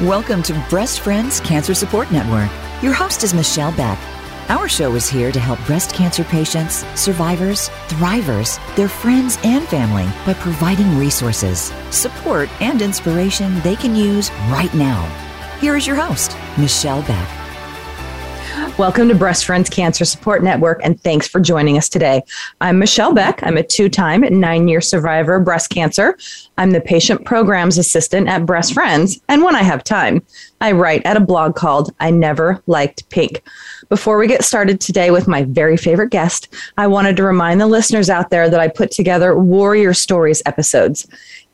Welcome to Breast Friends Cancer Support Network. Your host is Michelle Beck. Our show is here to help breast cancer patients, survivors, thrivers, their friends, and family by providing resources, support, and inspiration they can use right now. Here is your host, Michelle Beck. Welcome to Breast Friends Cancer Support Network, and thanks for joining us today. I'm Michelle Beck. I'm a two time, nine year survivor of breast cancer. I'm the patient programs assistant at Breast Friends, and when I have time, I write at a blog called I Never Liked Pink. Before we get started today with my very favorite guest, I wanted to remind the listeners out there that I put together Warrior Stories episodes.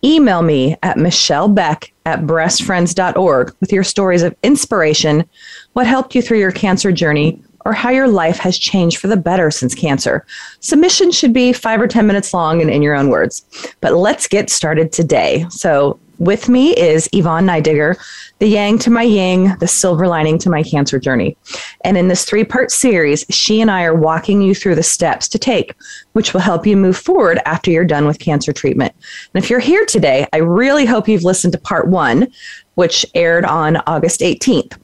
Email me at michellebeck at breastfriends.org with your stories of inspiration, what helped you through your cancer journey, or how your life has changed for the better since cancer. Submission should be five or 10 minutes long and in your own words. But let's get started today. So, with me is Yvonne Neidigger, the yang to my yang, the silver lining to my cancer journey. And in this three part series, she and I are walking you through the steps to take, which will help you move forward after you're done with cancer treatment. And if you're here today, I really hope you've listened to part one, which aired on August 18th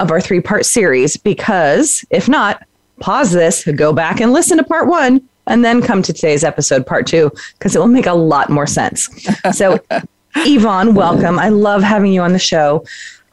of our three part series, because if not, pause this, go back and listen to part one, and then come to today's episode, part two, because it will make a lot more sense. So, Yvonne, welcome. I love having you on the show.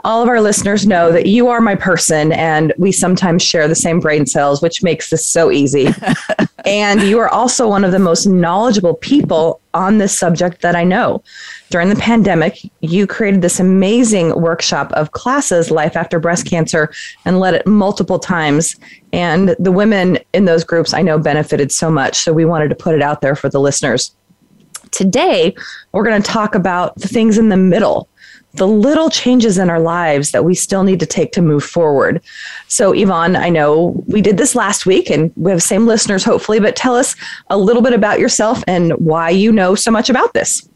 All of our listeners know that you are my person, and we sometimes share the same brain cells, which makes this so easy. and you are also one of the most knowledgeable people on this subject that I know. During the pandemic, you created this amazing workshop of classes, Life After Breast Cancer, and led it multiple times. And the women in those groups I know benefited so much. So we wanted to put it out there for the listeners. Today, we're going to talk about the things in the middle, the little changes in our lives that we still need to take to move forward. So, Yvonne, I know we did this last week and we have same listeners, hopefully, but tell us a little bit about yourself and why you know so much about this.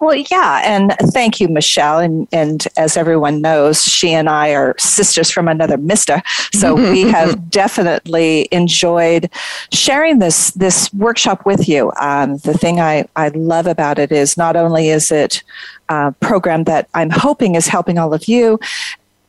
Well, yeah, and thank you, Michelle. And and as everyone knows, she and I are sisters from another mister, so we have definitely enjoyed sharing this this workshop with you. Um, the thing I I love about it is not only is it a program that I'm hoping is helping all of you,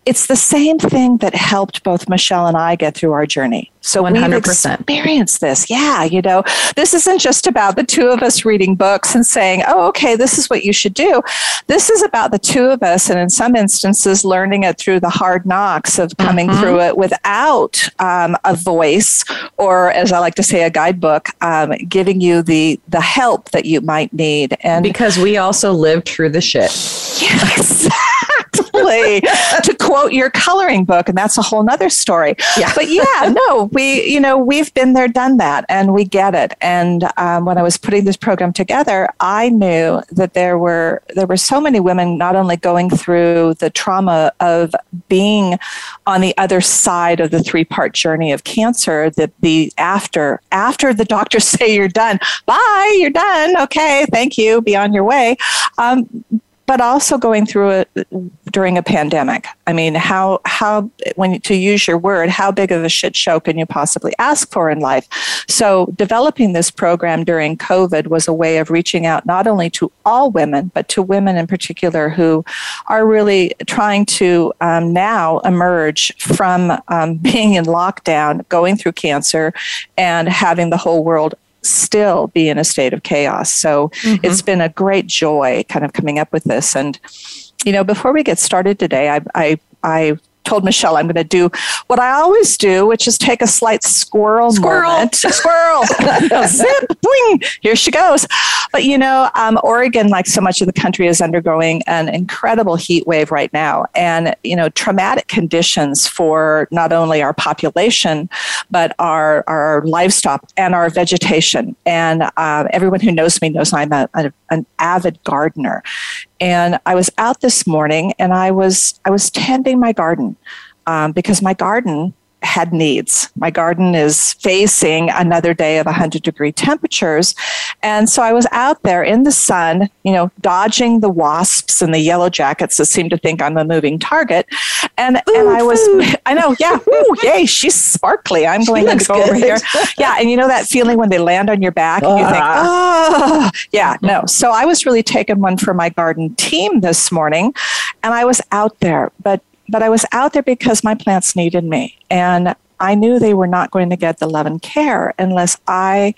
it's the same thing that helped both Michelle and I get through our journey. So 100%. we've experienced this. Yeah, you know, this isn't just about the two of us reading books and saying, "Oh, okay, this is what you should do." This is about the two of us, and in some instances, learning it through the hard knocks of coming mm-hmm. through it without um, a voice, or as I like to say, a guidebook, um, giving you the the help that you might need. And because we also lived through the shit. Yes. exactly to quote your coloring book and that's a whole nother story yeah but yeah no we you know we've been there done that and we get it. And um, when i was putting this program together i knew that there were there were so many women not only going through the trauma of being on the other side of the three part journey of cancer that the after after the doctors say you're done. Bye you're done. Okay thank you. Be on your way. Um, but also going through it during a pandemic. I mean, how how when to use your word, how big of a shit show can you possibly ask for in life? So, developing this program during COVID was a way of reaching out not only to all women, but to women in particular who are really trying to um, now emerge from um, being in lockdown, going through cancer, and having the whole world still be in a state of chaos. So mm-hmm. it's been a great joy kind of coming up with this. And, you know, before we get started today, I, I, I told Michelle I'm going to do what I always do, which is take a slight squirrel squirrel. moment. Squirrel. Zip, bling, here she goes. But you know, um, Oregon, like so much of the country, is undergoing an incredible heat wave right now, and you know, traumatic conditions for not only our population, but our our livestock and our vegetation. And uh, everyone who knows me knows I'm a, a, an avid gardener, and I was out this morning and I was I was tending my garden um, because my garden had needs. My garden is facing another day of 100 degree temperatures. And so I was out there in the sun, you know, dodging the wasps and the yellow jackets that seem to think I'm a moving target. And, and I was. I know, yeah, ooh, yay, she's sparkly. I'm going to go good. over here. Yeah. And you know that feeling when they land on your back and you think, oh, yeah, no. So I was really taking one for my garden team this morning and I was out there. But but I was out there because my plants needed me. And I knew they were not going to get the love and care unless I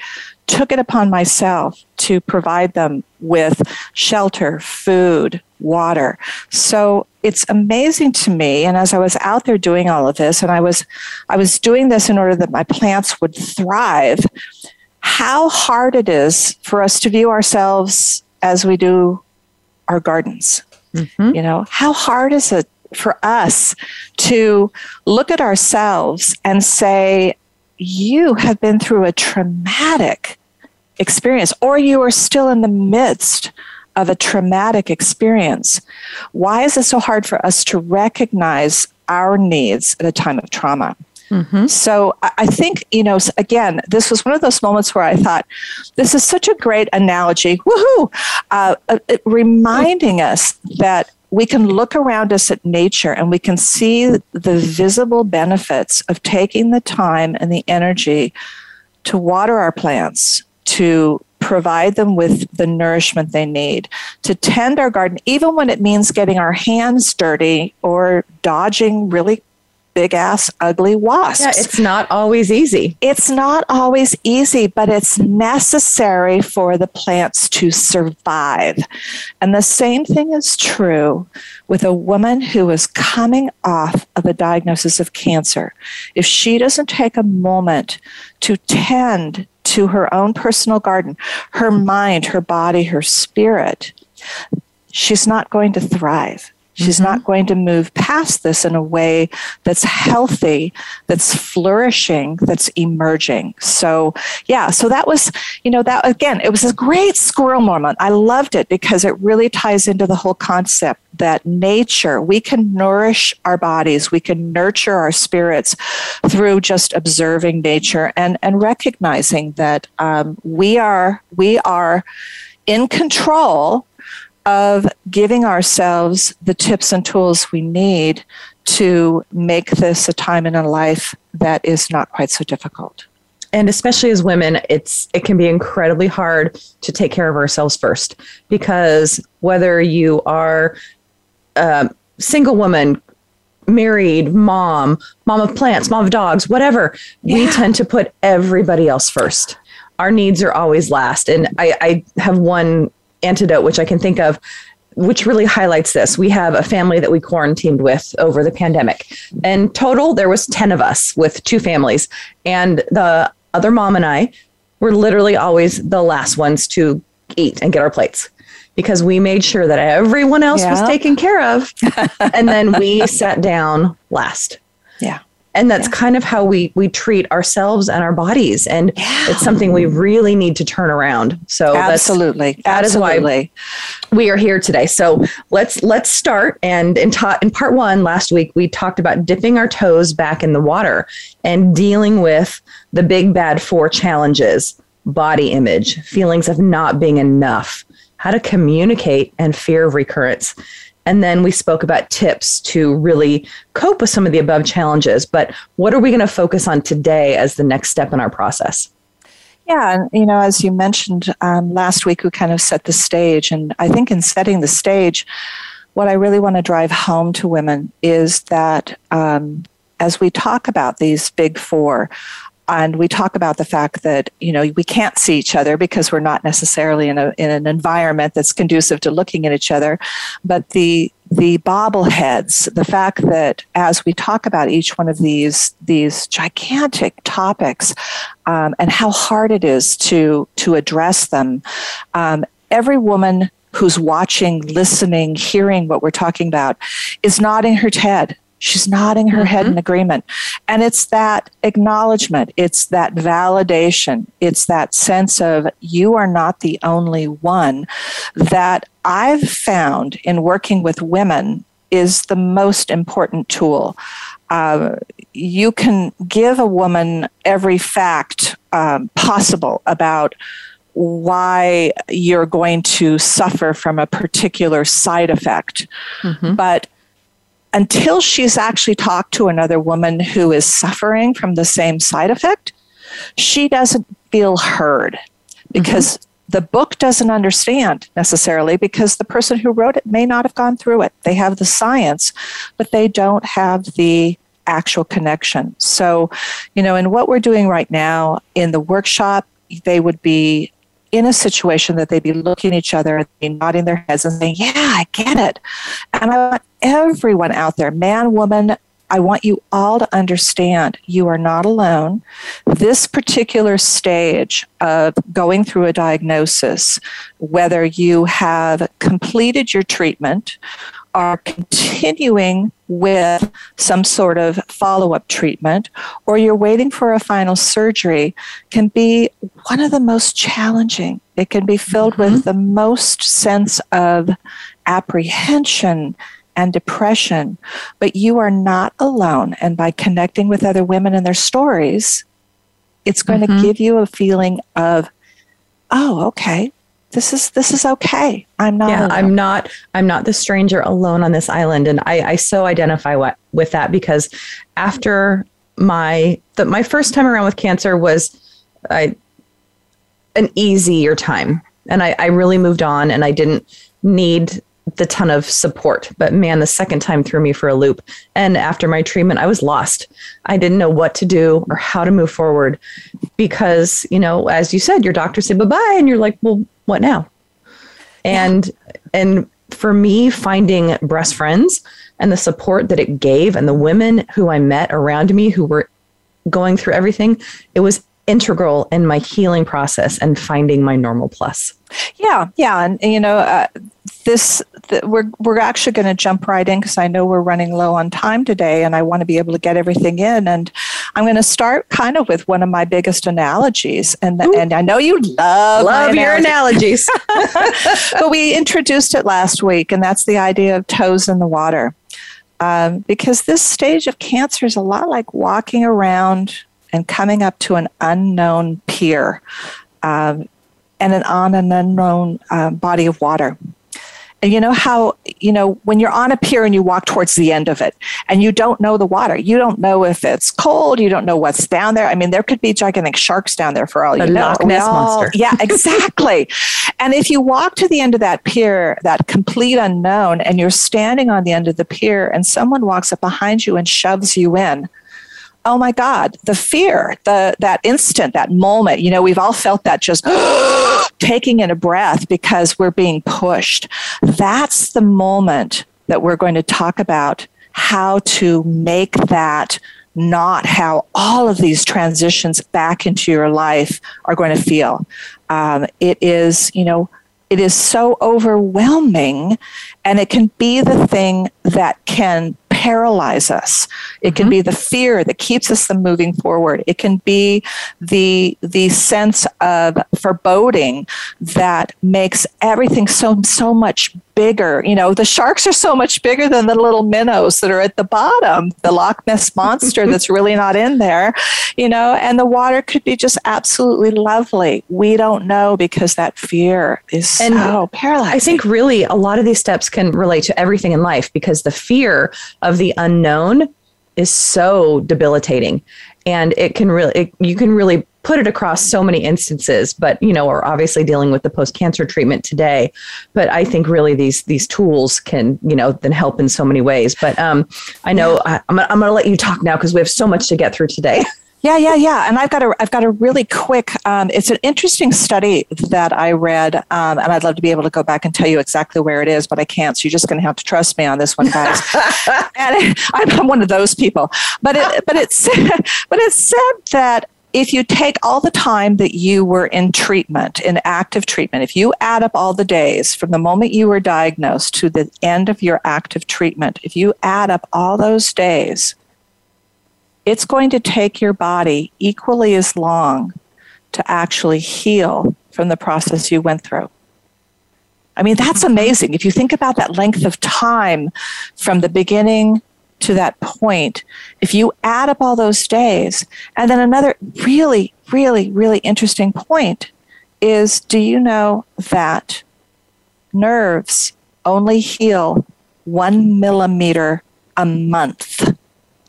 took it upon myself to provide them with shelter, food, water. So it's amazing to me and as I was out there doing all of this and I was I was doing this in order that my plants would thrive, how hard it is for us to view ourselves as we do our gardens. Mm-hmm. You know, how hard is it for us to look at ourselves and say, you have been through a traumatic experience, or you are still in the midst of a traumatic experience. Why is it so hard for us to recognize our needs at a time of trauma? Mm-hmm. So I think, you know, again, this was one of those moments where I thought, this is such a great analogy, woohoo, uh, uh, reminding us that we can look around us at nature and we can see the visible benefits of taking the time and the energy to water our plants, to provide them with the nourishment they need, to tend our garden, even when it means getting our hands dirty or dodging really big ass ugly wasps. Yeah, it's not always easy. It's not always easy, but it's necessary for the plants to survive. And the same thing is true with a woman who is coming off of a diagnosis of cancer. If she doesn't take a moment to tend to her own personal garden, her mind, her body, her spirit, she's not going to thrive. She's mm-hmm. not going to move past this in a way that's healthy, that's flourishing, that's emerging. So, yeah, so that was, you know, that again, it was a great squirrel moment. I loved it because it really ties into the whole concept that nature, we can nourish our bodies, we can nurture our spirits through just observing nature and, and recognizing that um, we are, we are in control of giving ourselves the tips and tools we need to make this a time in a life that is not quite so difficult. And especially as women it's it can be incredibly hard to take care of ourselves first because whether you are a single woman married mom mom of plants mom of dogs whatever yeah. we tend to put everybody else first. Our needs are always last. And i, I have one antidote, which I can think of, which really highlights this. We have a family that we quarantined with over the pandemic. And total, there was 10 of us with two families. And the other mom and I were literally always the last ones to eat and get our plates because we made sure that everyone else yeah. was taken care of. and then we sat down last. Yeah and that's yeah. kind of how we we treat ourselves and our bodies and yeah. it's something we really need to turn around so absolutely that absolutely. is why we are here today so let's let's start and in, ta- in part one last week we talked about dipping our toes back in the water and dealing with the big bad four challenges body image feelings of not being enough how to communicate and fear of recurrence and then we spoke about tips to really cope with some of the above challenges. But what are we going to focus on today as the next step in our process? Yeah, and you know, as you mentioned um, last week, we kind of set the stage. And I think in setting the stage, what I really want to drive home to women is that um, as we talk about these big four, and we talk about the fact that you know we can't see each other because we're not necessarily in a in an environment that's conducive to looking at each other. But the the bobbleheads the fact that as we talk about each one of these these gigantic topics um, and how hard it is to to address them um, every woman who's watching listening hearing what we're talking about is nodding her head She's nodding her mm-hmm. head in agreement. And it's that acknowledgement, it's that validation, it's that sense of you are not the only one that I've found in working with women is the most important tool. uh, you can give a woman every fact um, possible about why you're going to suffer from a particular side effect. Mm-hmm. But until she's actually talked to another woman who is suffering from the same side effect, she doesn't feel heard because mm-hmm. the book doesn't understand necessarily because the person who wrote it may not have gone through it. They have the science, but they don't have the actual connection. So, you know, in what we're doing right now in the workshop, they would be in a situation that they'd be looking at each other and be nodding their heads and saying, Yeah, I get it. And I want everyone out there, man, woman, I want you all to understand you are not alone. This particular stage of going through a diagnosis, whether you have completed your treatment are continuing with some sort of follow up treatment or you're waiting for a final surgery can be one of the most challenging. It can be filled mm-hmm. with the most sense of apprehension and depression, but you are not alone. And by connecting with other women and their stories, it's going mm-hmm. to give you a feeling of, oh, okay, this is this is okay. I'm not. Yeah, alone. I'm not. I'm not the stranger alone on this island, and I, I so identify what, with that because after my the, my first time around with cancer was I, an easier time, and I, I really moved on, and I didn't need the ton of support. But man, the second time threw me for a loop. And after my treatment, I was lost. I didn't know what to do or how to move forward because, you know, as you said, your doctor said bye bye. And you're like, well, what now? And, yeah. and for me, finding breast friends and the support that it gave and the women who I met around me who were going through everything, it was integral in my healing process and finding my normal plus. Yeah, yeah, and, and you know, uh, this the, we're we're actually going to jump right in because I know we're running low on time today, and I want to be able to get everything in. And I'm going to start kind of with one of my biggest analogies, and the, and I know you love love your analogies, but we introduced it last week, and that's the idea of toes in the water. Um, because this stage of cancer is a lot like walking around and coming up to an unknown pier um, and an on an unknown uh, body of water. And you know how, you know, when you're on a pier and you walk towards the end of it and you don't know the water, you don't know if it's cold, you don't know what's down there. I mean, there could be gigantic sharks down there for all you know. Loch Ness all, monster. Yeah, exactly. and if you walk to the end of that pier, that complete unknown, and you're standing on the end of the pier and someone walks up behind you and shoves you in, oh my God, the fear, the that instant, that moment, you know, we've all felt that just taking in a breath because we're being pushed. That's the moment that we're going to talk about how to make that not how all of these transitions back into your life are going to feel. Um, it is, you know, it is so overwhelming and it can be the thing that can paralyze us. It can mm-hmm. be the fear that keeps us from moving forward. It can be the the sense of foreboding that makes everything so so much bigger. You know, the sharks are so much bigger than the little minnows that are at the bottom, the Loch Ness monster that's really not in there, you know, and the water could be just absolutely lovely. We don't know because that fear is and so paralyzing. I think really a lot of these steps can relate to everything in life because the fear of the unknown is so debilitating and it can really it, you can really put it across so many instances but you know we're obviously dealing with the post cancer treatment today but i think really these these tools can you know then help in so many ways but um i know I, am I'm, I'm going to let you talk now because we have so much to get through today Yeah, yeah, yeah. And I've got a, I've got a really quick. Um, it's an interesting study that I read, um, and I'd love to be able to go back and tell you exactly where it is, but I can't. So you're just going to have to trust me on this one, guys. and I'm, one of those people. But it, but it said, but it said that if you take all the time that you were in treatment, in active treatment, if you add up all the days from the moment you were diagnosed to the end of your active treatment, if you add up all those days, it's going to take your body equally as long to actually heal from the process you went through. I mean, that's amazing. If you think about that length of time from the beginning to that point, if you add up all those days, and then another really, really, really interesting point is do you know that nerves only heal one millimeter a month?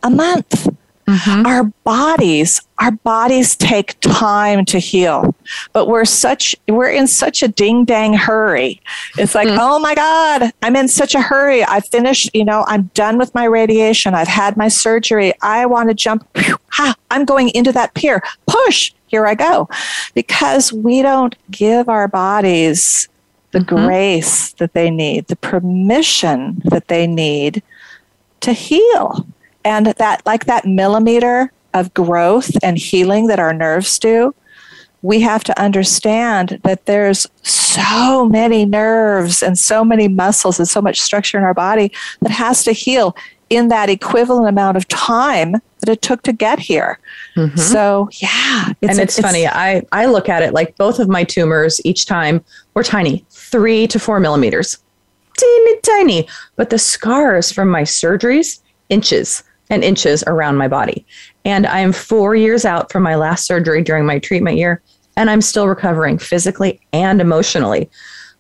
A month. Mm-hmm. Our bodies, our bodies take time to heal, but we're such we're in such a ding dang hurry. It's like, mm-hmm. oh my God, I'm in such a hurry. I finished, you know, I'm done with my radiation. I've had my surgery. I want to jump. ha, I'm going into that pier. Push, here I go. Because we don't give our bodies the mm-hmm. grace that they need, the permission that they need to heal and that like that millimeter of growth and healing that our nerves do we have to understand that there's so many nerves and so many muscles and so much structure in our body that has to heal in that equivalent amount of time that it took to get here. Mm-hmm. So, yeah. It's, and it's, it's, funny. I, I look at it like both of my tumors each time were tiny, three to four millimeters, teeny tiny. But the scars from my surgeries, inches and inches around my body. And I'm four years out from my last surgery during my treatment year, and I'm still recovering physically and emotionally.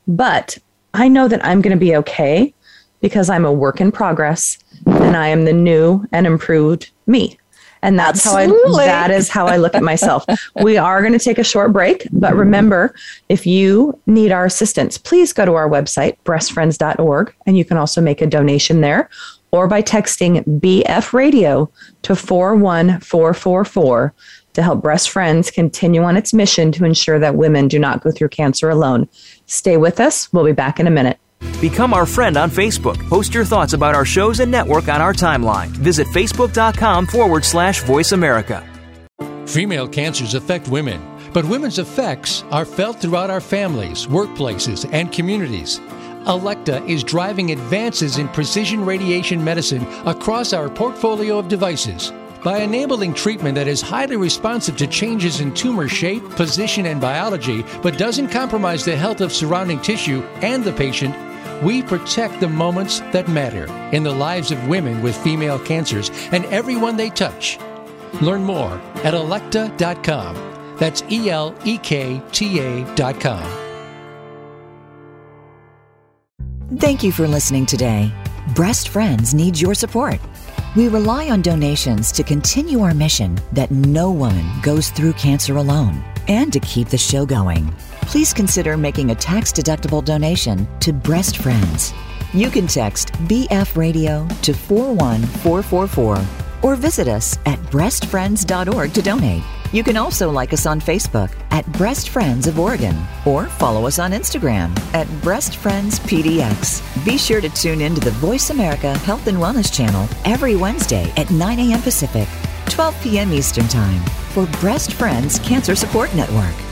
But I know that I'm going to be okay because I'm a work in progress and I am the new and improved me. And that's Absolutely. how I that is how I look at myself. we are going to take a short break, but remember, if you need our assistance, please go to our website, breastfriends.org, and you can also make a donation there or by texting BF Radio to 41444 to help Breast Friends continue on its mission to ensure that women do not go through cancer alone. Stay with us. We'll be back in a minute. Become our friend on Facebook. Post your thoughts about our shows and network on our timeline. Visit facebook.com forward slash voice America. Female cancers affect women, but women's effects are felt throughout our families, workplaces, and communities. Elekta is driving advances in precision radiation medicine across our portfolio of devices. By enabling treatment that is highly responsive to changes in tumor shape, position, and biology, but doesn't compromise the health of surrounding tissue and the patient, we protect the moments that matter in the lives of women with female cancers and everyone they touch. Learn more at elekta.com. That's E L E K T A.com. Thank you for listening today. Breast Friends needs your support. We rely on donations to continue our mission that no woman goes through cancer alone and to keep the show going. Please consider making a tax deductible donation to Breast Friends. You can text BF Radio to 41444 or visit us at breastfriends.org to donate. You can also like us on Facebook at Breast Friends of Oregon or follow us on Instagram at Breast Friends PDX. Be sure to tune in to the Voice America Health and Wellness channel every Wednesday at 9 a.m. Pacific, 12 p.m. Eastern Time for Breast Friends Cancer Support Network.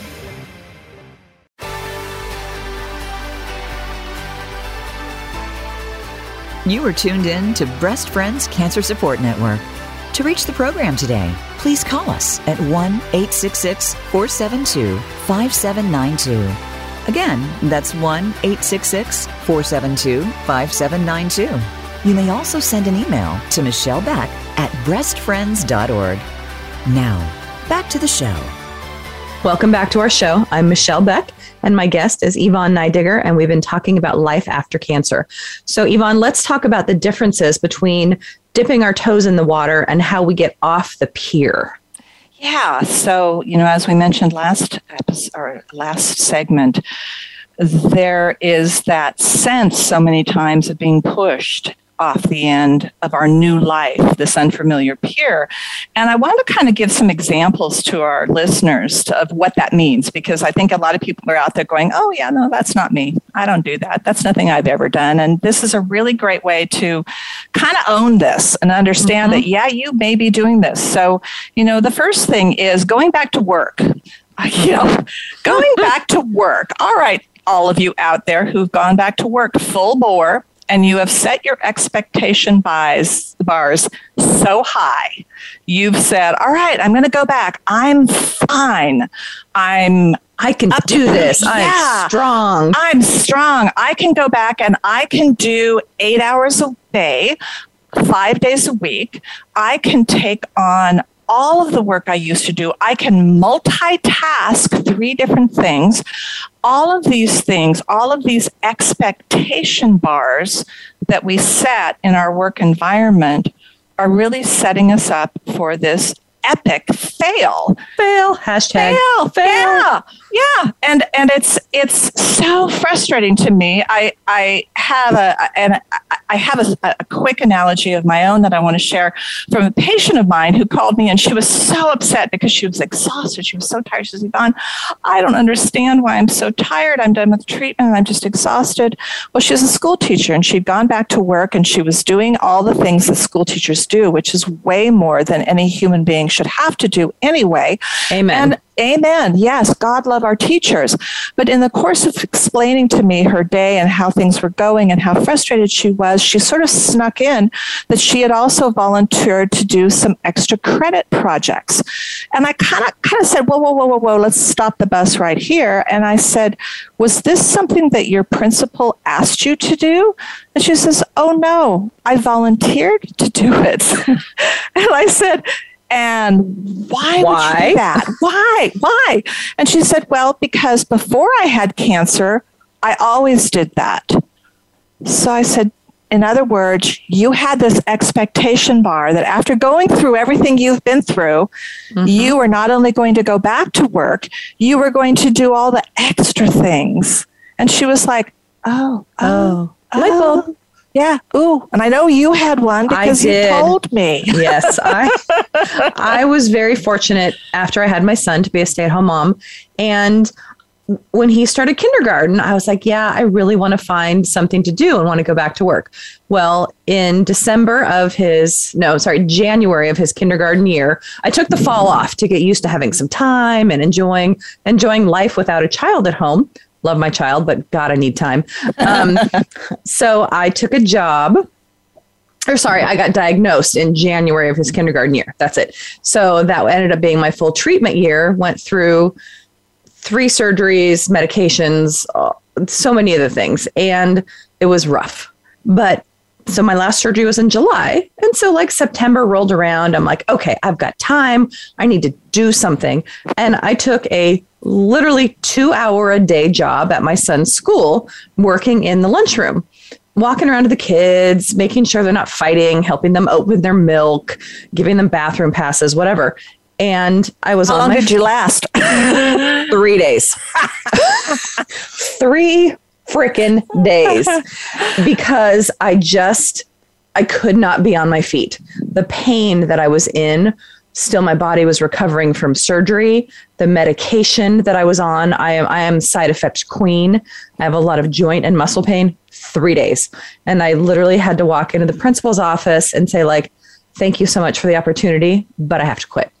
You are tuned in to Breast Friends Cancer Support Network. To reach the program today, please call us at 1 866 472 5792. Again, that's 1 866 472 5792. You may also send an email to Michelle Beck at breastfriends.org. Now, back to the show. Welcome back to our show. I'm Michelle Beck, and my guest is Yvonne Neidigger, and we've been talking about life after cancer. So, Yvonne, let's talk about the differences between dipping our toes in the water and how we get off the pier. Yeah. So, you know, as we mentioned last episode or last segment, there is that sense so many times of being pushed off the end of our new life, this unfamiliar pier. And I want to kind of give some examples to our listeners to, of what that means, because I think a lot of people are out there going, oh, yeah, no, that's not me. I don't do that. That's nothing I've ever done. And this is a really great way to kind of own this and understand mm-hmm. that, yeah, you may be doing this. So, you know, the first thing is going back to work. You know, going back to work. All right, all of you out there who've gone back to work full bore and you have set your expectation buys, bars so high. You've said, "All right, I'm going to go back. I'm fine. I'm I can do this. I'm strong. I'm strong. I can go back and I can do 8 hours a day, 5 days a week. I can take on all of the work I used to do. I can multitask three different things. All of these things, all of these expectation bars that we set in our work environment are really setting us up for this epic fail. Fail. Hashtag fail. Fail. Yeah. Yeah. And and it's it's so frustrating to me. I I have a and I have a, a quick analogy of my own that I want to share from a patient of mine who called me and she was so upset because she was exhausted. She was so tired. She said, Yvonne, I don't understand why I'm so tired. I'm done with treatment and I'm just exhausted. Well, she's a school teacher and she'd gone back to work and she was doing all the things that school teachers do, which is way more than any human being should have to do anyway. Amen. And Amen. Yes, God love our teachers. But in the course of explaining to me her day and how things were going and how frustrated she was, she sort of snuck in that she had also volunteered to do some extra credit projects. And I kind of kind of said, "Whoa, whoa, whoa, whoa, whoa! Let's stop the bus right here." And I said, "Was this something that your principal asked you to do?" And she says, "Oh no, I volunteered to do it." and I said and why, why? would you do that? Why? Why? And she said, Well, because before I had cancer, I always did that. So I said, in other words, you had this expectation bar that after going through everything you've been through, mm-hmm. you were not only going to go back to work, you were going to do all the extra things. And she was like, oh, oh, oh. light bulb. Yeah. Ooh. And I know you had one because you told me. yes. I I was very fortunate after I had my son to be a stay-at-home mom. And when he started kindergarten, I was like, yeah, I really want to find something to do and want to go back to work. Well, in December of his, no, sorry, January of his kindergarten year, I took the fall off to get used to having some time and enjoying enjoying life without a child at home love my child, but God, I need time. Um, so I took a job. Or sorry, I got diagnosed in January of his kindergarten year. That's it. So that ended up being my full treatment year. Went through three surgeries, medications, so many other things, and it was rough. But so my last surgery was in July. And so like September rolled around. I'm like, okay, I've got time. I need to do something. And I took a literally two hour a day job at my son's school, working in the lunchroom, walking around to the kids, making sure they're not fighting, helping them open their milk, giving them bathroom passes, whatever. And I was How on long did you last? three days. three freaking days. Because I just I could not be on my feet. The pain that I was in still my body was recovering from surgery. The medication that i was on i am i am side effect queen. I have a lot of joint and muscle pain three days. And i literally had to walk into the principal's office and say like thank you so much for the opportunity but i have to quit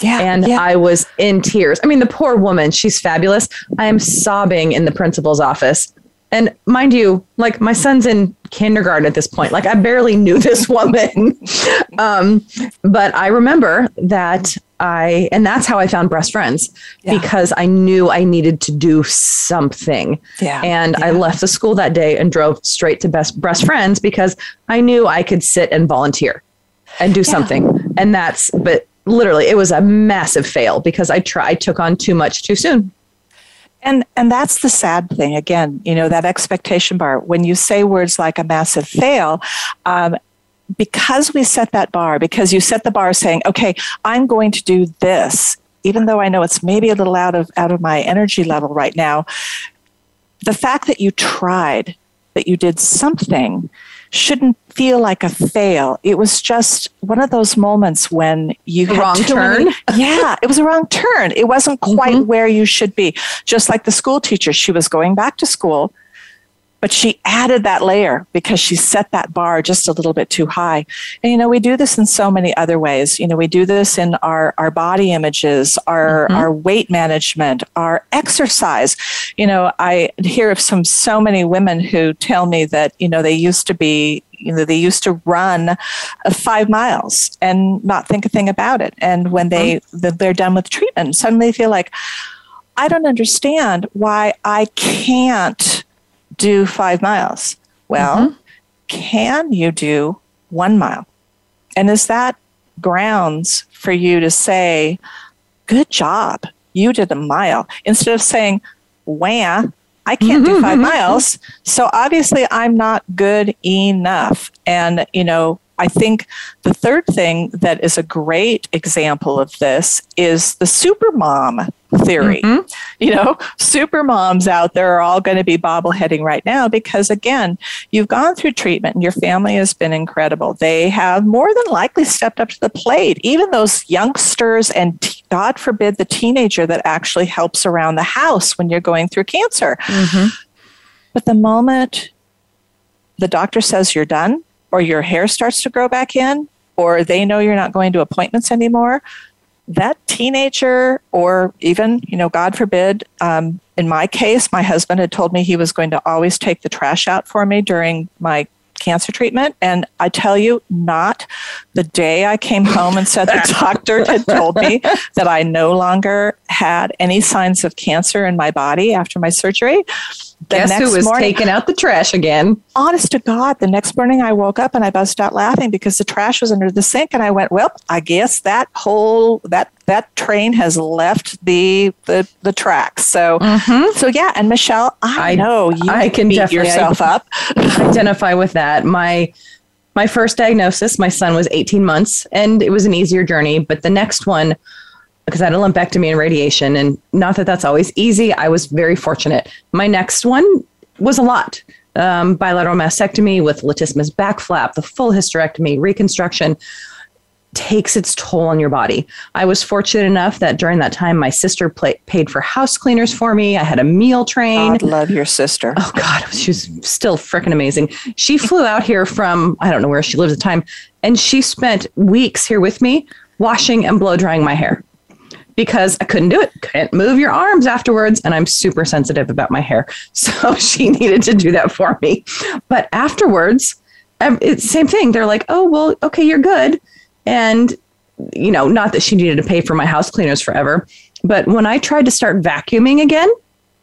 yeah and yeah. i was in tears i mean the poor woman she's fabulous i am sobbing in the principal's office and mind you, like my son's in kindergarten at this point. Like I barely knew this woman. um, but I remember that I, and that's how I found Breast Friends yeah. because I knew I needed to do something. Yeah. And yeah. I left the school that day and drove straight to Best Breast Friends because I knew I could sit and volunteer and do yeah. something. And that's, but literally, it was a massive fail because I tried, took on too much too soon. And and that's the sad thing. Again, you know that expectation bar. When you say words like a massive fail, um, because we set that bar, because you set the bar saying, "Okay, I'm going to do this," even though I know it's maybe a little out of out of my energy level right now. The fact that you tried, that you did something, shouldn't feel like a fail. It was just one of those moments when you the had wrong turn. Yeah, it was a wrong turn. It wasn't quite mm-hmm. where you should be. Just like the school teacher, she was going back to school but she added that layer because she set that bar just a little bit too high. And you know, we do this in so many other ways. You know, we do this in our our body images, our mm-hmm. our weight management, our exercise. You know, I hear of some so many women who tell me that, you know, they used to be you know they used to run uh, five miles and not think a thing about it and when they mm-hmm. they're done with treatment suddenly they feel like i don't understand why i can't do five miles. Well, mm-hmm. can you do one mile? And is that grounds for you to say, good job, you did a mile, instead of saying, wah, I can't do 5 mm-hmm. miles. So obviously I'm not good enough. And, you know, I think the third thing that is a great example of this is the super mom theory. Mm-hmm. You know, super moms out there are all going to be bobbleheading right now because, again, you've gone through treatment and your family has been incredible. They have more than likely stepped up to the plate. Even those youngsters and t- God forbid the teenager that actually helps around the house when you're going through cancer. Mm-hmm. But the moment the doctor says you're done, or your hair starts to grow back in, or they know you're not going to appointments anymore, that teenager, or even, you know, God forbid, um, in my case, my husband had told me he was going to always take the trash out for me during my cancer treatment. And I tell you, not the day I came home and said the doctor had told me that I no longer had any signs of cancer in my body after my surgery. The Guess who was morning, taking out the trash again? Honest to God, the next morning I woke up and I busted out laughing because the trash was under the sink, and I went, "Well, I guess that whole that that train has left the the, the tracks." So, mm-hmm. so yeah. And Michelle, I, I know you I can beat yourself up. identify with that. My my first diagnosis, my son was 18 months, and it was an easier journey. But the next one because I had a lumpectomy and radiation. And not that that's always easy. I was very fortunate. My next one was a lot. Um, bilateral mastectomy with latissimus back flap, the full hysterectomy, reconstruction takes its toll on your body. I was fortunate enough that during that time, my sister paid for house cleaners for me. I had a meal train. God love your sister. Oh God, she was still freaking amazing. She flew out here from I don't know where she lived at the time, and she spent weeks here with me, washing and blow drying my hair because I couldn't do it. Couldn't move your arms afterwards. And I'm super sensitive about my hair. So she needed to do that for me. But afterwards, um, it's same thing. They're like, oh, well, okay, you're good. And, you know, not that she needed to pay for my house cleaners forever. But when I tried to start vacuuming again,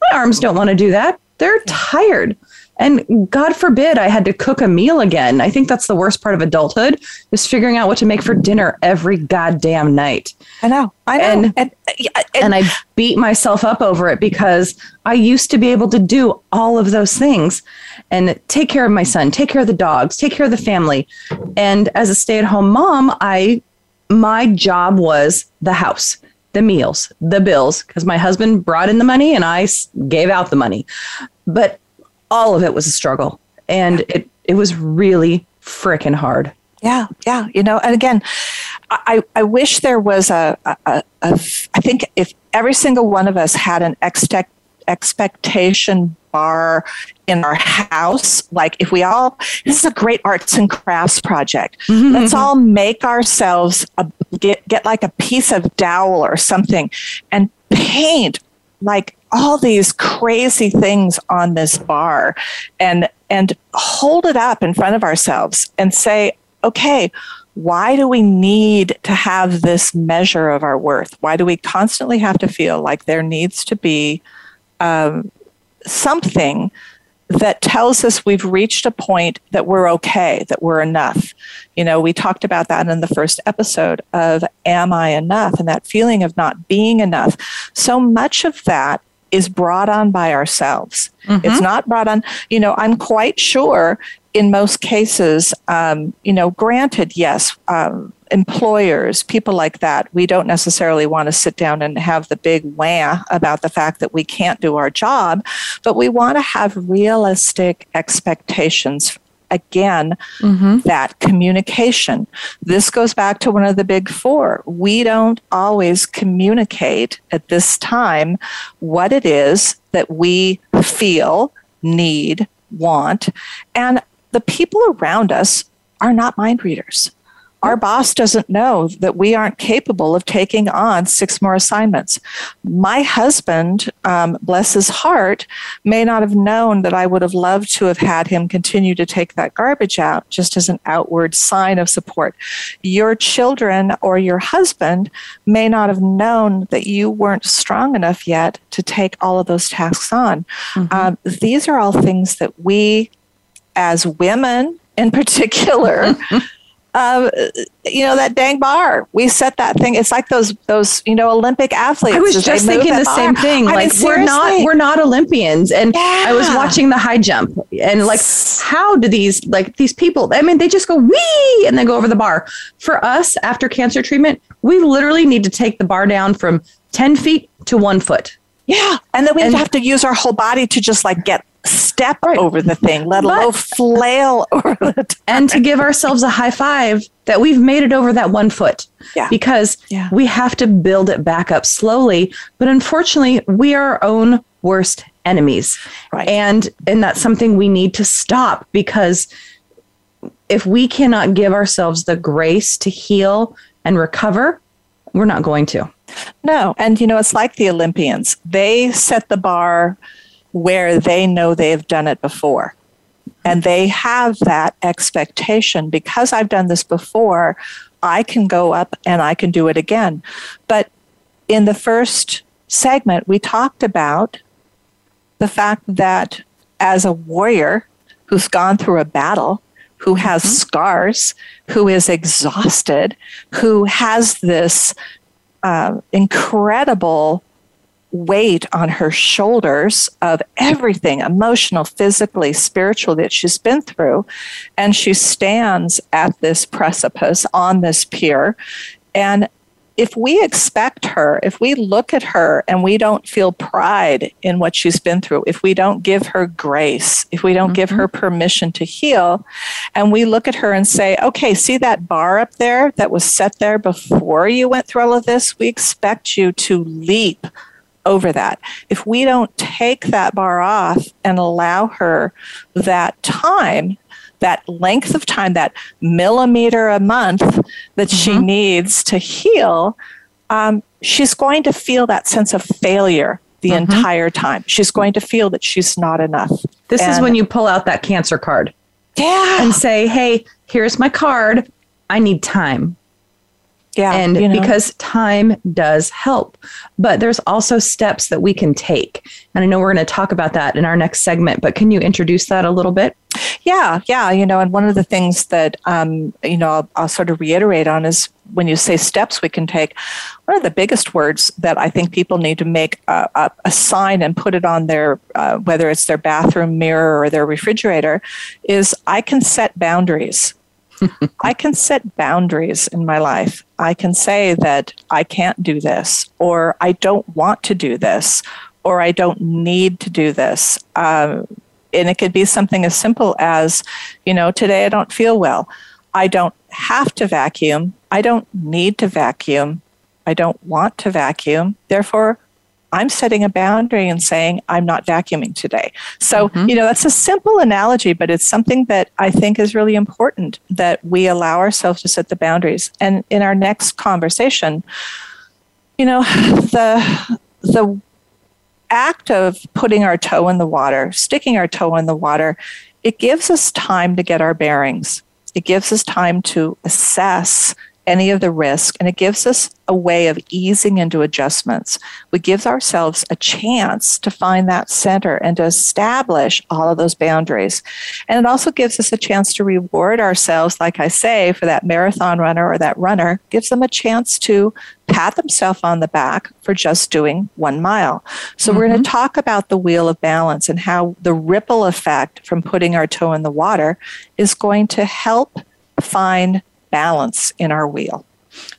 my arms don't want to do that. They're tired. And God forbid I had to cook a meal again. I think that's the worst part of adulthood is figuring out what to make for dinner every goddamn night. I know. I know. And, and, and, and I beat myself up over it because I used to be able to do all of those things and take care of my son, take care of the dogs, take care of the family. And as a stay-at-home mom, I my job was the house the meals, the bills, because my husband brought in the money and I gave out the money. But all of it was a struggle. And it, it was really freaking hard. Yeah, yeah. You know, and again, I, I wish there was a, a, a, a I think if every single one of us had an expect, expectation bar in our house, like if we all, this is a great arts and crafts project. Mm-hmm, Let's mm-hmm. all make ourselves a, get, get like a piece of dowel or something and paint like all these crazy things on this bar and and hold it up in front of ourselves and say okay why do we need to have this measure of our worth? Why do we constantly have to feel like there needs to be um, something that tells us we've reached a point that we're okay, that we're enough. You know, we talked about that in the first episode of Am I Enough? and that feeling of not being enough. So much of that is brought on by ourselves. Mm-hmm. It's not brought on, you know, I'm quite sure in most cases, um, you know, granted, yes, um, employers, people like that, we don't necessarily want to sit down and have the big wah about the fact that we can't do our job, but we want to have realistic expectations again mm-hmm. that communication. This goes back to one of the big four. We don't always communicate at this time what it is that we feel, need, want. And the people around us are not mind readers our boss doesn't know that we aren't capable of taking on six more assignments. My husband, um, bless his heart, may not have known that I would have loved to have had him continue to take that garbage out just as an outward sign of support. Your children or your husband may not have known that you weren't strong enough yet to take all of those tasks on. Mm-hmm. Um, these are all things that we, as women in particular, uh, you know that dang bar. We set that thing. It's like those those you know Olympic athletes. I was just thinking the bar. same thing. I like mean, we're not we're not Olympians, and yeah. I was watching the high jump, and like how do these like these people? I mean, they just go wee and then go over the bar. For us, after cancer treatment, we literally need to take the bar down from ten feet to one foot. Yeah, and then we and, have to use our whole body to just like get step right. over the thing, let but, alone flail over it. And to give ourselves a high five that we've made it over that one foot. Yeah. Because yeah. we have to build it back up slowly. But unfortunately, we are our own worst enemies. Right. And and that's something we need to stop because if we cannot give ourselves the grace to heal and recover, we're not going to. No. And you know, it's like the Olympians. They set the bar where they know they've done it before. And they have that expectation because I've done this before, I can go up and I can do it again. But in the first segment, we talked about the fact that as a warrior who's gone through a battle, who has mm-hmm. scars, who is exhausted, who has this uh, incredible weight on her shoulders of everything emotional, physically, spiritual that she's been through. And she stands at this precipice on this pier. And if we expect her, if we look at her and we don't feel pride in what she's been through, if we don't give her grace, if we don't mm-hmm. give her permission to heal, and we look at her and say, okay, see that bar up there that was set there before you went through all of this? We expect you to leap over that. If we don't take that bar off and allow her that time, that length of time, that millimeter a month that mm-hmm. she needs to heal, um, she's going to feel that sense of failure the mm-hmm. entire time. She's going to feel that she's not enough. This and, is when you pull out that cancer card. Yeah. And say, hey, here's my card. I need time. Yeah. And you know. because time does help, but there's also steps that we can take. And I know we're going to talk about that in our next segment, but can you introduce that a little bit? Yeah, yeah. You know, and one of the things that, um, you know, I'll, I'll sort of reiterate on is when you say steps we can take, one of the biggest words that I think people need to make a, a, a sign and put it on their, uh, whether it's their bathroom mirror or their refrigerator, is I can set boundaries. I can set boundaries in my life. I can say that I can't do this, or I don't want to do this, or I don't need to do this. Um, and it could be something as simple as, you know, today I don't feel well. I don't have to vacuum. I don't need to vacuum. I don't want to vacuum. Therefore, I'm setting a boundary and saying, I'm not vacuuming today. So, mm-hmm. you know, that's a simple analogy, but it's something that I think is really important that we allow ourselves to set the boundaries. And in our next conversation, you know, the, the act of putting our toe in the water, sticking our toe in the water, it gives us time to get our bearings. It gives us time to assess any of the risk, and it gives us a way of easing into adjustments. We give ourselves a chance to find that center and to establish all of those boundaries. And it also gives us a chance to reward ourselves, like I say, for that marathon runner or that runner, gives them a chance to pat themselves on the back for just doing one mile. So, mm-hmm. we're going to talk about the wheel of balance and how the ripple effect from putting our toe in the water is going to help find balance in our wheel.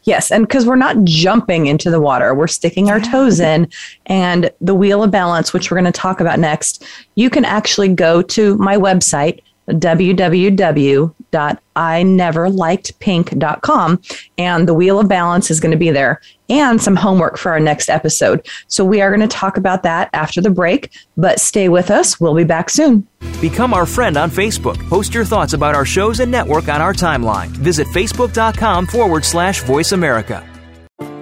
Yes, and because we're not jumping into the water, we're sticking our toes in. And the wheel of balance, which we're going to talk about next, you can actually go to my website, www.ineverlikedpink.com. And the Wheel of Balance is going to be there and some homework for our next episode. So we are going to talk about that after the break, but stay with us. We'll be back soon. Become our friend on Facebook. Post your thoughts about our shows and network on our timeline. Visit facebook.com forward slash voice America.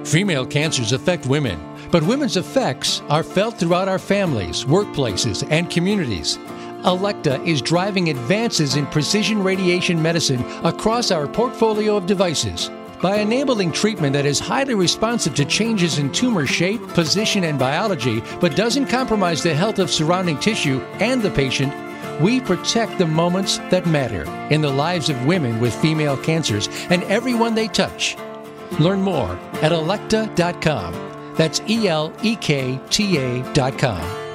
Female cancers affect women, but women's effects are felt throughout our families, workplaces, and communities. Elekta is driving advances in precision radiation medicine across our portfolio of devices. By enabling treatment that is highly responsive to changes in tumor shape, position, and biology, but doesn't compromise the health of surrounding tissue and the patient, we protect the moments that matter in the lives of women with female cancers and everyone they touch. Learn more at elekta.com. That's E L E K T A.com.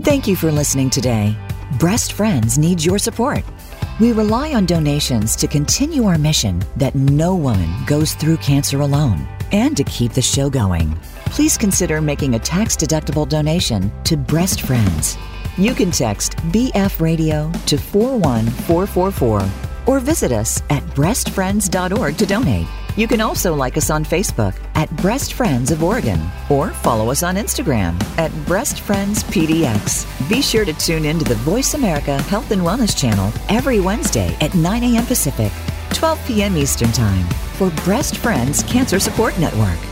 Thank you for listening today. Breast Friends needs your support. We rely on donations to continue our mission that no woman goes through cancer alone and to keep the show going. Please consider making a tax deductible donation to Breast Friends. You can text BF Radio to 41444 or visit us at breastfriends.org to donate. You can also like us on Facebook at Breast Friends of Oregon or follow us on Instagram at Breast Friends PDX. Be sure to tune in to the Voice America Health and Wellness channel every Wednesday at 9 a.m. Pacific, 12 p.m. Eastern Time for Breast Friends Cancer Support Network.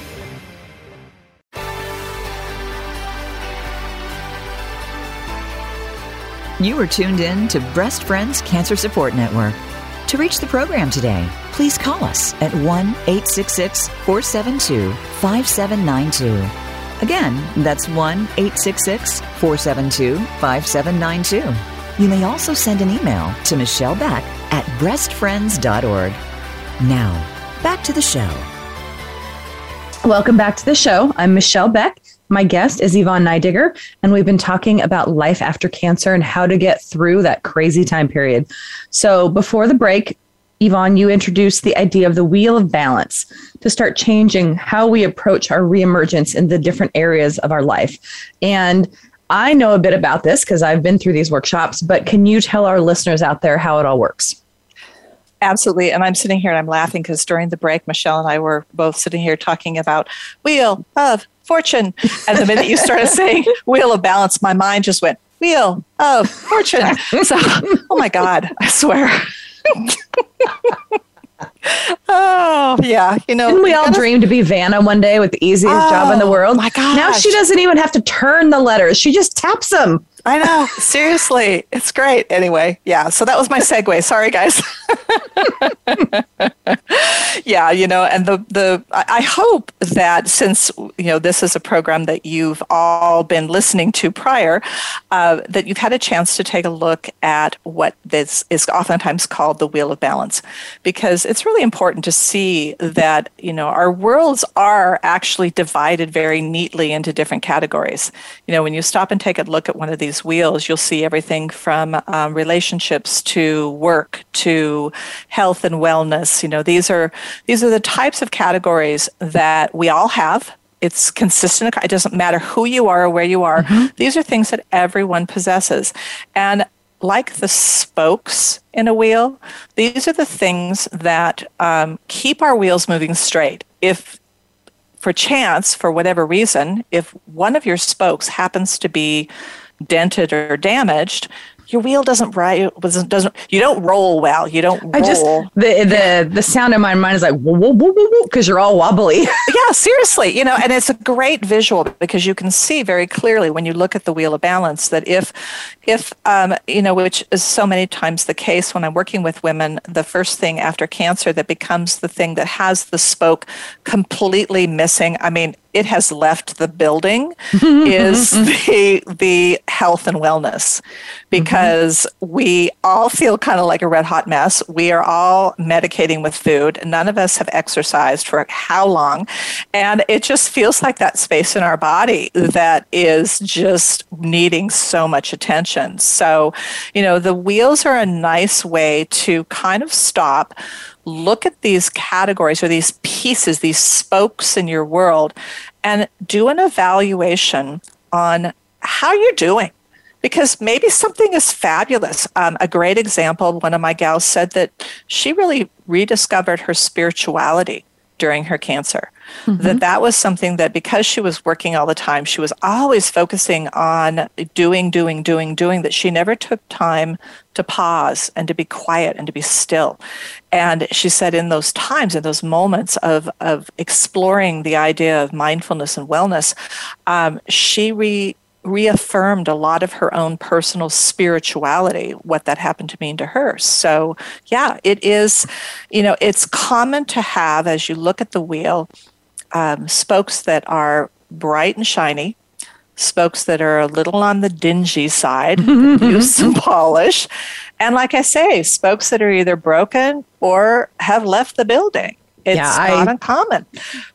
You are tuned in to Breast Friends Cancer Support Network. To reach the program today, please call us at 1 866 472 5792. Again, that's 1 866 472 5792. You may also send an email to Michelle Beck at breastfriends.org. Now, back to the show. Welcome back to the show. I'm Michelle Beck. My guest is Yvonne Neidigger, and we've been talking about life after cancer and how to get through that crazy time period. So, before the break, Yvonne, you introduced the idea of the wheel of balance to start changing how we approach our reemergence in the different areas of our life. And I know a bit about this because I've been through these workshops, but can you tell our listeners out there how it all works? Absolutely. And I'm sitting here and I'm laughing because during the break, Michelle and I were both sitting here talking about wheel of fortune. And the minute you started saying wheel of balance, my mind just went wheel of fortune. So, oh my God, I swear. oh yeah, you know. Didn't we all dream to be Vanna one day with the easiest oh, job in the oh, world? My God! Now she doesn't even have to turn the letters; she just taps them. I know. Seriously. It's great. Anyway, yeah. So that was my segue. Sorry, guys. yeah, you know, and the, the I hope that since, you know, this is a program that you've all been listening to prior, uh, that you've had a chance to take a look at what this is oftentimes called the wheel of balance. Because it's really important to see that, you know, our worlds are actually divided very neatly into different categories. You know, when you stop and take a look at one of these these wheels, you'll see everything from um, relationships to work to health and wellness. You know, these are these are the types of categories that we all have. It's consistent. It doesn't matter who you are or where you are. Mm-hmm. These are things that everyone possesses, and like the spokes in a wheel, these are the things that um, keep our wheels moving straight. If for chance, for whatever reason, if one of your spokes happens to be dented or damaged, your wheel doesn't right doesn't you don't roll well. You don't roll. I just the the the sound in my mind is like because you're all wobbly. yeah, seriously, you know, and it's a great visual because you can see very clearly when you look at the wheel of balance that if if um, you know, which is so many times the case when I'm working with women, the first thing after cancer that becomes the thing that has the spoke completely missing. I mean, it has left the building is the the health and wellness because mm-hmm. we all feel kind of like a red hot mess. We are all medicating with food. None of us have exercised for how long. And it just feels like that space in our body that is just needing so much attention. So, you know, the wheels are a nice way to kind of stop look at these categories or these pieces, these spokes in your world, and do an evaluation on how you're doing. Because maybe something is fabulous. Um, a great example, one of my gals said that she really rediscovered her spirituality during her cancer. Mm-hmm. That that was something that because she was working all the time, she was always focusing on doing, doing, doing, doing, that she never took time to pause and to be quiet and to be still. And she said in those times, in those moments of, of exploring the idea of mindfulness and wellness, um, she re reaffirmed a lot of her own personal spirituality, what that happened to mean to her. So, yeah, it is, you know, it's common to have, as you look at the wheel, um, spokes that are bright and shiny, spokes that are a little on the dingy side, use some polish. And like I say, spokes that are either broken or have left the building it's yeah, not I, uncommon.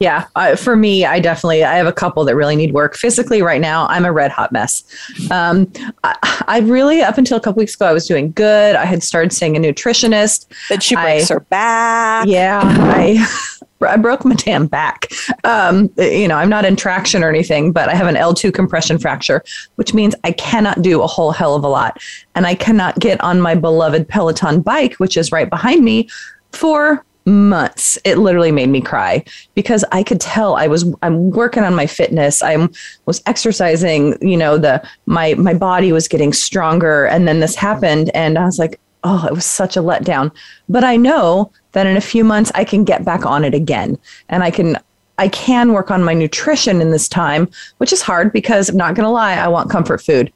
Yeah, uh, for me, I definitely I have a couple that really need work physically right now. I'm a red hot mess. Um, I, I, really up until a couple weeks ago I was doing good. I had started seeing a nutritionist. Then she breaks I, her back. Yeah, I. I broke my damn back. Um, you know, I'm not in traction or anything, but I have an L2 compression fracture, which means I cannot do a whole hell of a lot. And I cannot get on my beloved Peloton bike, which is right behind me, for months it literally made me cry because i could tell i was i'm working on my fitness. I'm was exercising you know the my my body was getting stronger and then this happened and i was like oh it was such a letdown. But i know that in a few months i can get back on it again and i can i can work on my nutrition in this time which is hard because i'm not going to lie i want comfort food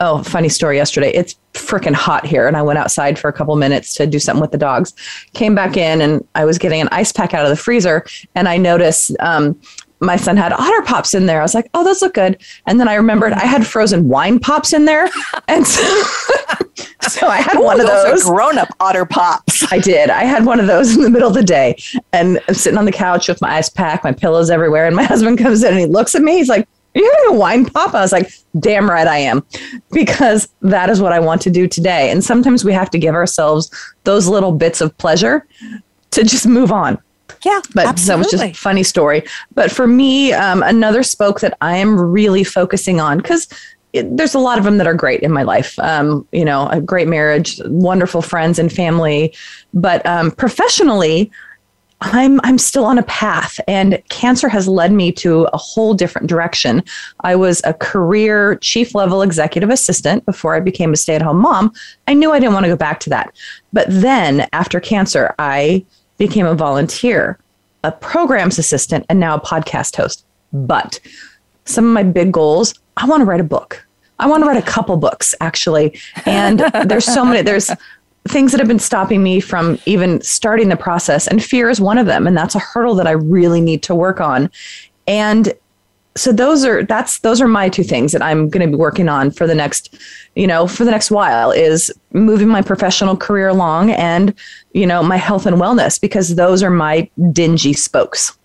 oh, funny story yesterday. It's freaking hot here. And I went outside for a couple minutes to do something with the dogs. Came back in and I was getting an ice pack out of the freezer. And I noticed um, my son had otter pops in there. I was like, oh, those look good. And then I remembered I had frozen wine pops in there. And so, so I had Ooh, one of those. grown up otter pops. I did. I had one of those in the middle of the day. And I'm sitting on the couch with my ice pack, my pillows everywhere. And my husband comes in and he looks at me. He's like, are you having a wine pop? I was like, damn right I am, because that is what I want to do today. And sometimes we have to give ourselves those little bits of pleasure to just move on. Yeah, but absolutely. that was just a funny story. But for me, um, another spoke that I am really focusing on because there's a lot of them that are great in my life. Um, you know, a great marriage, wonderful friends and family. But um, professionally, I'm I'm still on a path and cancer has led me to a whole different direction. I was a career chief level executive assistant before I became a stay-at-home mom. I knew I didn't want to go back to that. But then after cancer, I became a volunteer, a programs assistant and now a podcast host. But some of my big goals, I want to write a book. I want to write a couple books actually. And there's so many there's things that have been stopping me from even starting the process and fear is one of them and that's a hurdle that i really need to work on. And so those are that's those are my two things that i'm going to be working on for the next you know for the next while is moving my professional career along and you know my health and wellness because those are my dingy spokes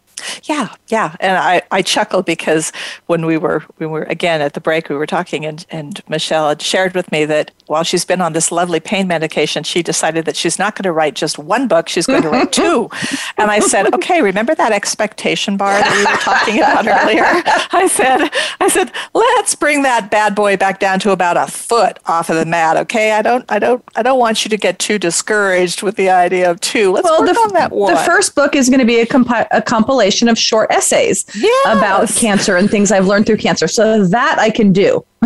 yeah, yeah. And I, I chuckled because when we were we were again at the break we were talking and, and Michelle had shared with me that while she's been on this lovely pain medication, she decided that she's not going to write just one book, she's going to write two. And I said, Okay, remember that expectation bar that we were talking about earlier? I said I said, let's bring that bad boy back down to about a foot off of the mat. Okay. I don't I don't I don't want you to get too discouraged with the idea of two. Let's well, work the, on that one. The first book is going to be a, compi- a compilation compilation of short essays yes. about cancer and things I've learned through cancer. So that I can do.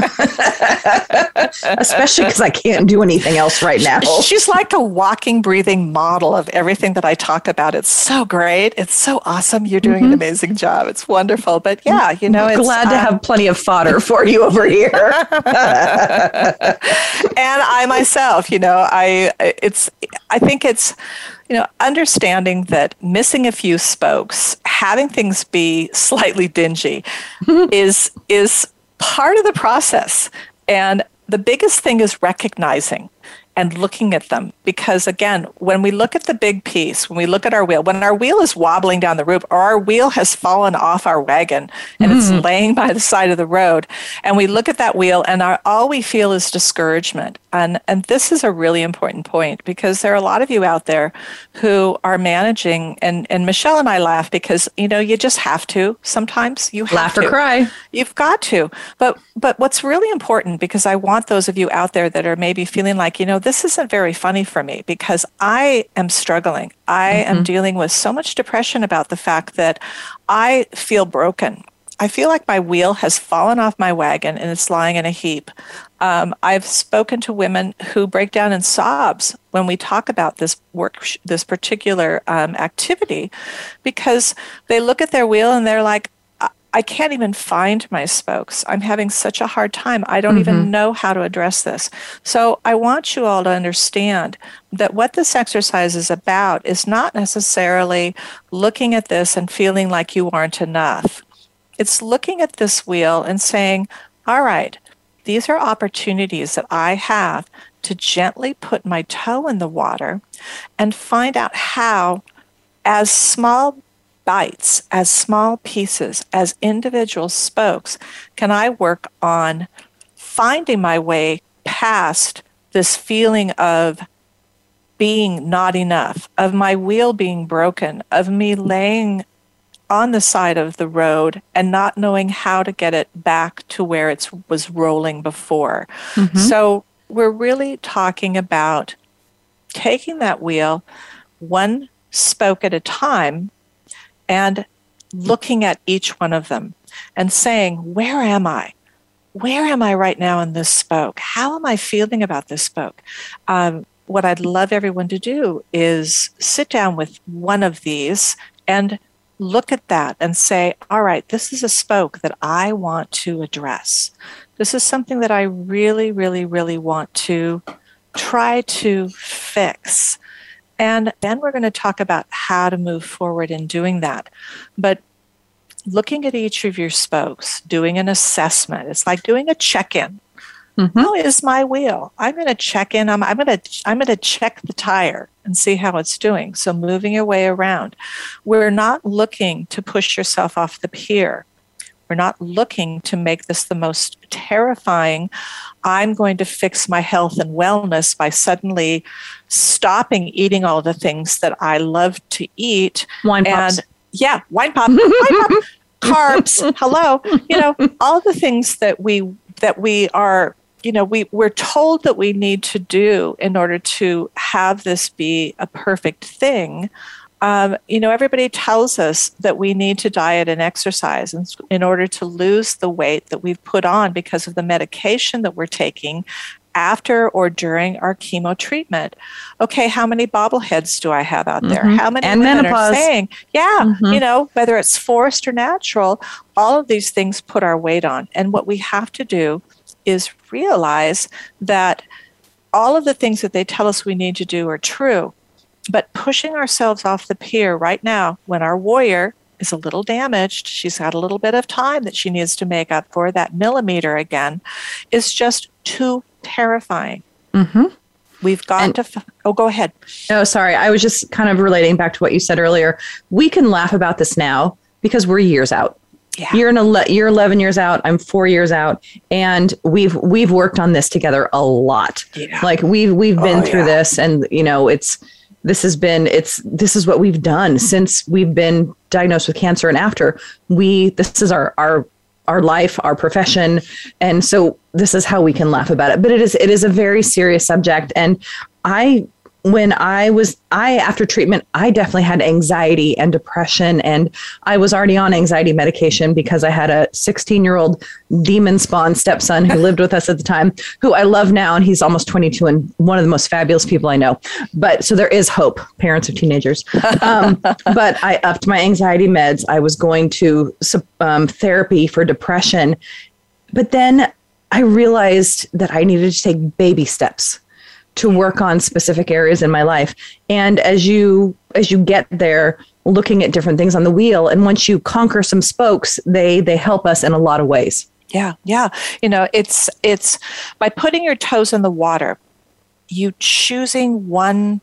Especially because I can't do anything else right now. She's like a walking, breathing model of everything that I talk about. It's so great. It's so awesome. You're doing mm-hmm. an amazing job. It's wonderful. But yeah, you know, it's glad to uh, have plenty of fodder for you over here. and I myself, you know, I it's I think it's you know, understanding that missing a few spokes, having things be slightly dingy is is part of the process. And the biggest thing is recognizing and looking at them. Because again when we look at the big piece when we look at our wheel when our wheel is wobbling down the road or our wheel has fallen off our wagon and mm-hmm. it's laying by the side of the road and we look at that wheel and our, all we feel is discouragement. And and this is a really important point because there are a lot of you out there who are managing and and Michelle and I laugh because you know you just have to sometimes. You have laugh to. or cry. You've got to. But but what's really important because I want those of you out there that are maybe feeling like you know this isn't very funny for me because I am struggling. I mm-hmm. am dealing with so much depression about the fact that I feel broken. I feel like my wheel has fallen off my wagon and it's lying in a heap. Um, I've spoken to women who break down in sobs when we talk about this work, this particular um, activity, because they look at their wheel and they're like, I can't even find my spokes. I'm having such a hard time. I don't mm-hmm. even know how to address this. So I want you all to understand that what this exercise is about is not necessarily looking at this and feeling like you aren't enough. It's looking at this wheel and saying, all right, these are opportunities that I have to gently put my toe in the water and find out how, as small bites, as small pieces, as individual spokes, can I work on finding my way past this feeling of being not enough, of my wheel being broken, of me laying on the side of the road and not knowing how to get it back to where it was rolling before. Mm-hmm. So we're really talking about taking that wheel one spoke at a time and looking at each one of them and saying, Where am I? Where am I right now in this spoke? How am I feeling about this spoke? Um, what I'd love everyone to do is sit down with one of these and look at that and say, all right, this is a spoke that I want to address. This is something that I really, really, really want to try to fix. And then we're going to talk about how to move forward in doing that. But looking at each of your spokes, doing an assessment, it's like doing a check in. Mm-hmm. How is my wheel? I'm going to check in. I'm, I'm going to I'm going to check the tire and see how it's doing. So moving your way around. We're not looking to push yourself off the pier. We're not looking to make this the most terrifying. I'm going to fix my health and wellness by suddenly stopping eating all the things that I love to eat. Wine pops. And yeah, wine pop, wine pop, carbs. Hello, you know all the things that we that we are. You know, we we're told that we need to do in order to have this be a perfect thing um, you know, everybody tells us that we need to diet and exercise in, in order to lose the weight that we've put on because of the medication that we're taking after or during our chemo treatment. Okay, how many bobbleheads do I have out there? Mm-hmm. How many and women menopause. are saying, yeah, mm-hmm. you know, whether it's forced or natural, all of these things put our weight on. And what we have to do is realize that all of the things that they tell us we need to do are true. But pushing ourselves off the pier right now, when our warrior is a little damaged, she's got a little bit of time that she needs to make up for that millimeter again, is just too terrifying. Mm-hmm. We've got and, to. F- oh, go ahead. No, sorry. I was just kind of relating back to what you said earlier. We can laugh about this now because we're years out. Yeah. You're in ele- you're 11 years out. I'm four years out, and we've we've worked on this together a lot. Yeah. Like we've we've been oh, through yeah. this, and you know it's this has been it's this is what we've done since we've been diagnosed with cancer and after we this is our our our life our profession. And so this is how we can laugh about it. But it is it is a very serious subject. And i when I was, I, after treatment, I definitely had anxiety and depression. And I was already on anxiety medication because I had a 16 year old demon spawn stepson who lived with us at the time, who I love now. And he's almost 22 and one of the most fabulous people I know. But so there is hope, parents of teenagers. Um, but I upped my anxiety meds. I was going to um, therapy for depression. But then I realized that I needed to take baby steps to work on specific areas in my life. And as you as you get there, looking at different things on the wheel, and once you conquer some spokes, they they help us in a lot of ways. Yeah, yeah. You know, it's it's by putting your toes in the water, you choosing one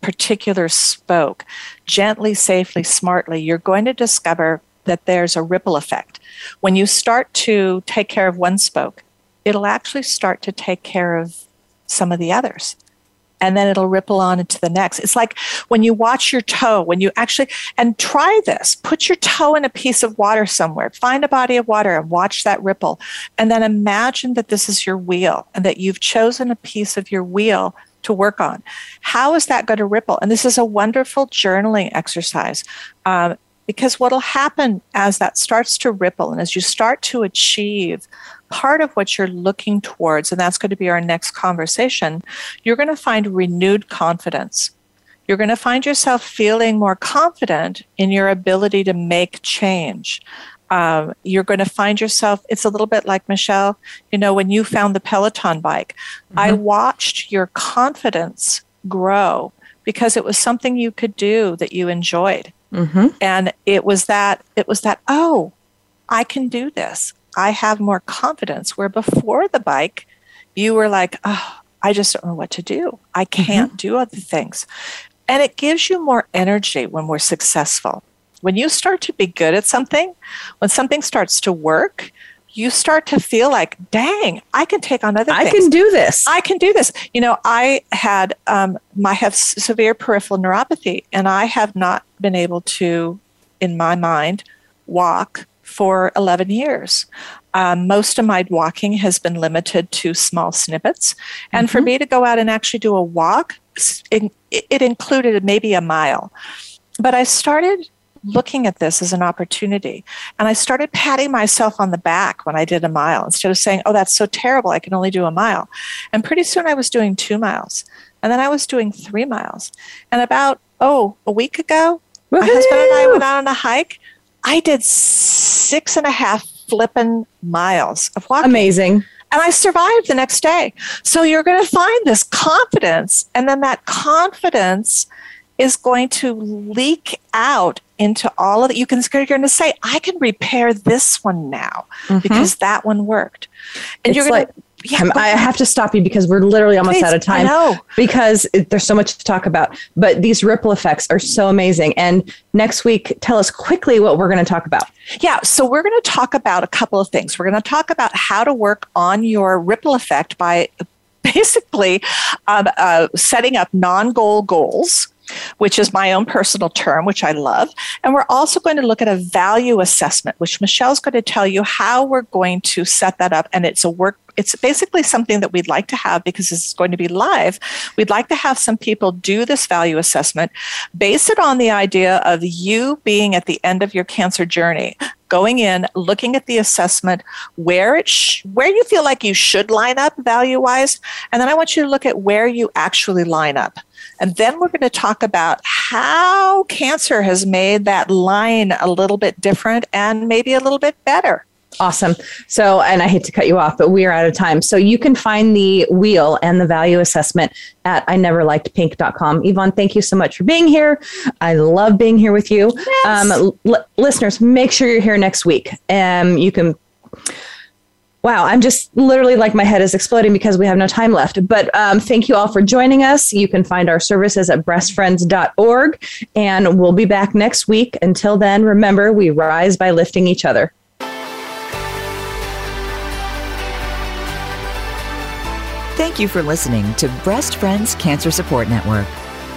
particular spoke gently, safely, smartly, you're going to discover that there's a ripple effect. When you start to take care of one spoke, it'll actually start to take care of some of the others and then it'll ripple on into the next. It's like when you watch your toe, when you actually, and try this, put your toe in a piece of water somewhere, find a body of water and watch that ripple. And then imagine that this is your wheel and that you've chosen a piece of your wheel to work on. How is that going to ripple? And this is a wonderful journaling exercise. Um, because what will happen as that starts to ripple and as you start to achieve part of what you're looking towards, and that's going to be our next conversation, you're going to find renewed confidence. You're going to find yourself feeling more confident in your ability to make change. Um, you're going to find yourself, it's a little bit like Michelle, you know, when you found the Peloton bike, mm-hmm. I watched your confidence grow because it was something you could do that you enjoyed. Mm-hmm. And it was that, it was that, oh, I can do this. I have more confidence. Where before the bike, you were like, oh, I just don't know what to do. I mm-hmm. can't mm-hmm. do other things. And it gives you more energy when we're successful. When you start to be good at something, when something starts to work, you start to feel like, dang, I can take on other things. I can do this. I can do this. You know, I had, um, I have severe peripheral neuropathy, and I have not been able to, in my mind, walk for 11 years. Um, most of my walking has been limited to small snippets. And mm-hmm. for me to go out and actually do a walk, it, it included maybe a mile. But I started looking at this as an opportunity. And I started patting myself on the back when I did a mile instead of saying, oh, that's so terrible. I can only do a mile. And pretty soon I was doing two miles. And then I was doing three miles. And about, oh, a week ago, Woo-hoo! my husband and I went out on a hike. I did six and a half flipping miles of walking. Amazing. And I survived the next day. So you're going to find this confidence, and then that confidence is going to leak out into all of it. You can you're going to say, I can repair this one now mm-hmm. because that one worked. And it's you're going like, to yeah, I have to stop you because we're literally almost Please, out of time. I know. Because it, there's so much to talk about. But these ripple effects are so amazing. And next week, tell us quickly what we're going to talk about. Yeah. So we're going to talk about a couple of things. We're going to talk about how to work on your ripple effect by basically um, uh, setting up non goal goals which is my own personal term, which I love. And we're also going to look at a value assessment, which Michelle's going to tell you how we're going to set that up. And it's a work it's basically something that we'd like to have because this is going to be live. We'd like to have some people do this value assessment, base it on the idea of you being at the end of your cancer journey, going in, looking at the assessment, where it sh- where you feel like you should line up value wise, and then I want you to look at where you actually line up. And then we're going to talk about how cancer has made that line a little bit different and maybe a little bit better. Awesome. So, and I hate to cut you off, but we are out of time. So you can find the wheel and the value assessment at I never liked pink.com. Yvonne, thank you so much for being here. I love being here with you. Yes. Um, l- listeners, make sure you're here next week. Um, you can Wow, I'm just literally like my head is exploding because we have no time left. But um, thank you all for joining us. You can find our services at breastfriends.org, and we'll be back next week. Until then, remember, we rise by lifting each other. Thank you for listening to Breast Friends Cancer Support Network.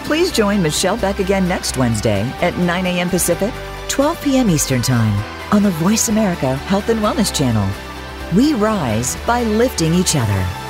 Please join Michelle Beck again next Wednesday at 9 a.m. Pacific, 12 p.m. Eastern Time on the Voice America Health and Wellness Channel. We rise by lifting each other.